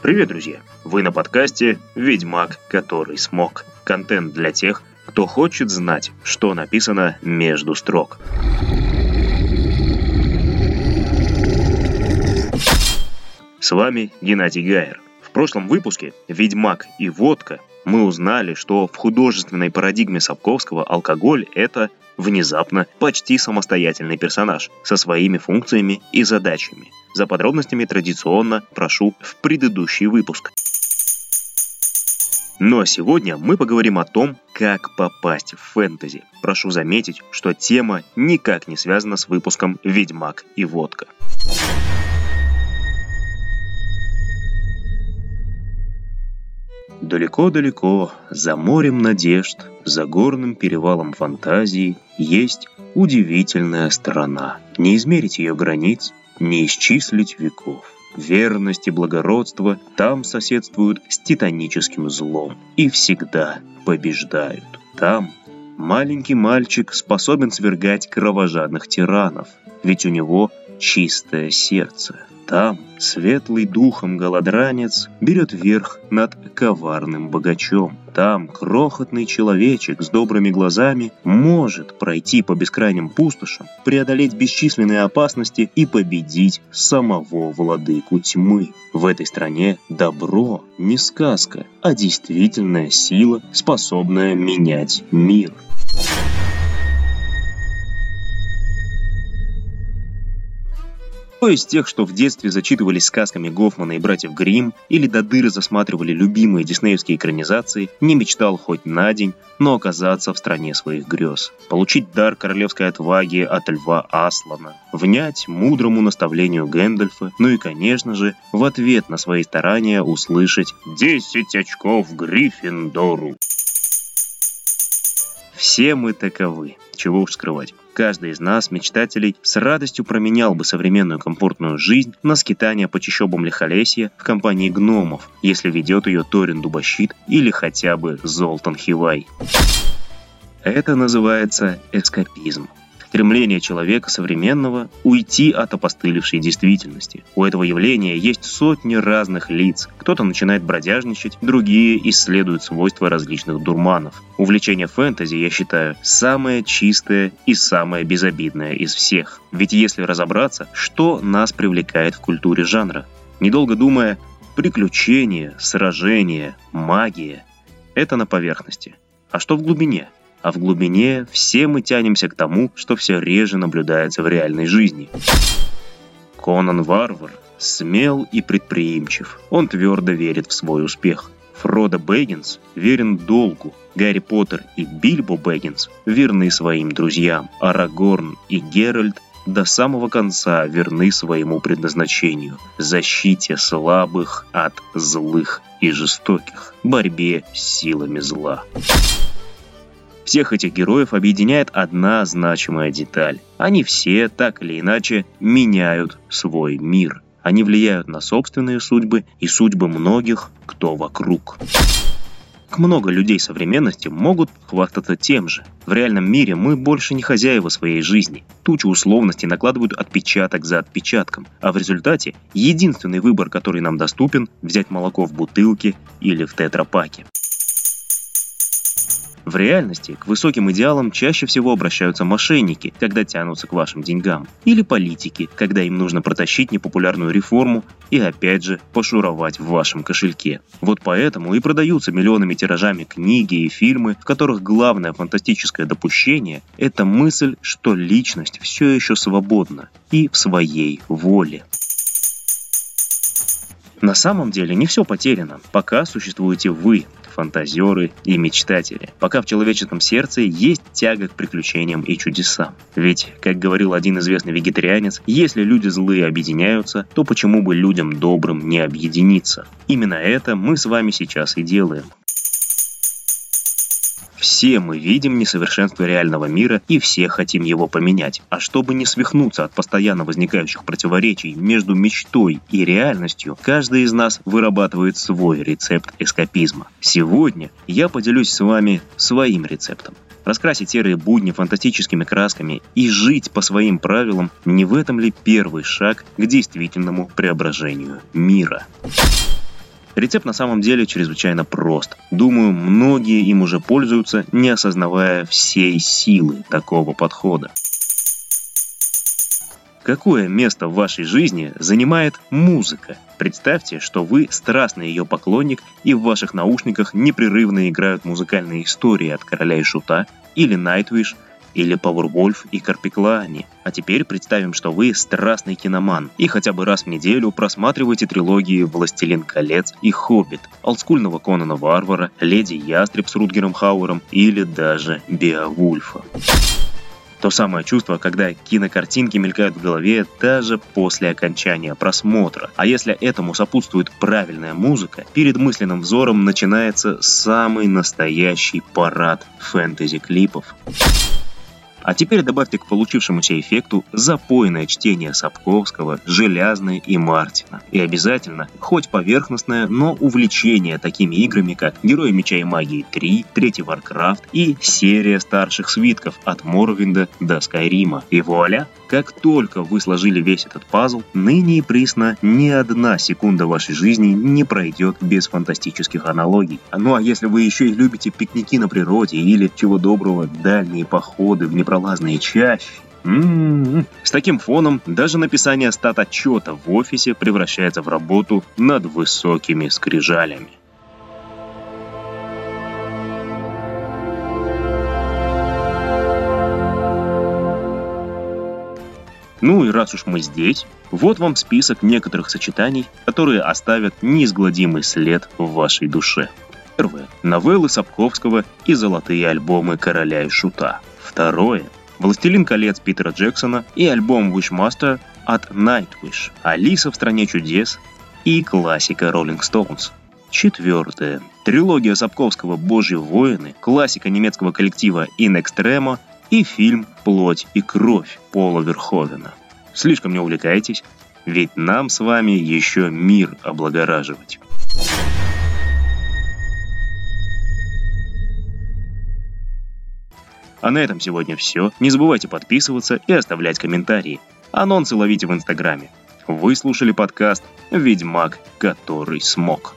Привет, друзья! Вы на подкасте «Ведьмак, который смог». Контент для тех, кто хочет знать, что написано между строк. С вами Геннадий Гайер. В прошлом выпуске «Ведьмак и водка» мы узнали, что в художественной парадигме Сапковского алкоголь – это внезапно почти самостоятельный персонаж со своими функциями и задачами. За подробностями традиционно прошу в предыдущий выпуск. Ну а сегодня мы поговорим о том, как попасть в фэнтези. Прошу заметить, что тема никак не связана с выпуском «Ведьмак и водка». Далеко-далеко, за морем надежд, за горным перевалом фантазии, есть удивительная страна. Не измерить ее границ, не исчислить веков. Верность и благородство там соседствуют с титаническим злом и всегда побеждают. Там маленький мальчик способен свергать кровожадных тиранов, ведь у него чистое сердце. Там светлый духом голодранец берет верх над коварным богачом. Там крохотный человечек с добрыми глазами может пройти по бескрайним пустошам, преодолеть бесчисленные опасности и победить самого владыку тьмы. В этой стране добро не сказка, а действительная сила, способная менять мир. Кто из тех, что в детстве зачитывались сказками Гофмана и братьев Гримм или до дыры засматривали любимые диснеевские экранизации, не мечтал хоть на день, но оказаться в стране своих грез, получить дар королевской отваги от льва Аслана, внять мудрому наставлению Гэндальфа, ну и, конечно же, в ответ на свои старания услышать «10 очков Гриффиндору». Все мы таковы, чего уж скрывать. Каждый из нас, мечтателей, с радостью променял бы современную комфортную жизнь на скитание по чащобам Лихолесья в компании гномов, если ведет ее Торин Дубощит или хотя бы Золтан Хивай. Это называется эскапизм стремление человека современного уйти от опостылевшей действительности. У этого явления есть сотни разных лиц. Кто-то начинает бродяжничать, другие исследуют свойства различных дурманов. Увлечение фэнтези, я считаю, самое чистое и самое безобидное из всех. Ведь если разобраться, что нас привлекает в культуре жанра? Недолго думая, приключения, сражения, магия – это на поверхности. А что в глубине – а в глубине все мы тянемся к тому, что все реже наблюдается в реальной жизни. Конан Варвар смел и предприимчив. Он твердо верит в свой успех. Фродо Бэггинс верен долгу. Гарри Поттер и Бильбо Бэггинс верны своим друзьям. Арагорн и Геральт до самого конца верны своему предназначению – защите слабых от злых и жестоких, борьбе с силами зла. Всех этих героев объединяет одна значимая деталь. Они все, так или иначе, меняют свой мир. Они влияют на собственные судьбы и судьбы многих, кто вокруг. Много людей современности могут хвастаться тем же. В реальном мире мы больше не хозяева своей жизни. Тучи условностей накладывают отпечаток за отпечатком, а в результате единственный выбор, который нам доступен – взять молоко в бутылке или в тетрапаке. В реальности к высоким идеалам чаще всего обращаются мошенники, когда тянутся к вашим деньгам, или политики, когда им нужно протащить непопулярную реформу и опять же пошуровать в вашем кошельке. Вот поэтому и продаются миллионами тиражами книги и фильмы, в которых главное фантастическое допущение – это мысль, что личность все еще свободна и в своей воле. На самом деле не все потеряно, пока существуете вы, фантазеры и мечтатели, пока в человеческом сердце есть тяга к приключениям и чудесам. Ведь, как говорил один известный вегетарианец, если люди злые объединяются, то почему бы людям добрым не объединиться? Именно это мы с вами сейчас и делаем. Все мы видим несовершенство реального мира и все хотим его поменять. А чтобы не свихнуться от постоянно возникающих противоречий между мечтой и реальностью, каждый из нас вырабатывает свой рецепт эскапизма. Сегодня я поделюсь с вами своим рецептом. Раскрасить серые будни фантастическими красками и жить по своим правилам – не в этом ли первый шаг к действительному преображению мира? Рецепт на самом деле чрезвычайно прост. Думаю, многие им уже пользуются, не осознавая всей силы такого подхода. Какое место в вашей жизни занимает музыка? Представьте, что вы страстный ее поклонник, и в ваших наушниках непрерывно играют музыкальные истории от Короля и Шута, или Найтвиш, или Powerwolf и Карпиклани. А теперь представим, что вы страстный киноман и хотя бы раз в неделю просматриваете трилогии «Властелин колец» и «Хоббит», олдскульного Конана Варвара, «Леди Ястреб» с Рутгером Хауэром или даже «Беовульфа». То самое чувство, когда кинокартинки мелькают в голове даже после окончания просмотра. А если этому сопутствует правильная музыка, перед мысленным взором начинается самый настоящий парад фэнтези-клипов. А теперь добавьте к получившемуся эффекту запойное чтение Сапковского, Желязной и Мартина. И обязательно, хоть поверхностное, но увлечение такими играми, как Герои Меча и Магии 3, Третий Варкрафт и серия старших свитков от Морвинда до Скайрима. И вуаля! Как только вы сложили весь этот пазл, ныне и присно ни одна секунда вашей жизни не пройдет без фантастических аналогий. Ну а если вы еще и любите пикники на природе или, чего доброго, дальние походы в непролазные чащи, М-м-м. С таким фоном даже написание стат-отчета в офисе превращается в работу над высокими скрижалями. Ну и раз уж мы здесь, вот вам список некоторых сочетаний, которые оставят неизгладимый след в вашей душе. Первое. Новеллы Сапковского и золотые альбомы Короля и Шута. Второе. «Властелин колец» Питера Джексона и альбом Wishmaster от Nightwish, «Алиса в стране чудес» и классика Rolling Stones. Четвертое. Трилогия Сапковского «Божьи воины», классика немецкого коллектива In Extremo и фильм «Плоть и кровь» Пола Верховена. Слишком не увлекайтесь, ведь нам с вами еще мир облагораживать. А на этом сегодня все. Не забывайте подписываться и оставлять комментарии. Анонсы ловите в Инстаграме. Вы слушали подкаст «Ведьмак, который смог».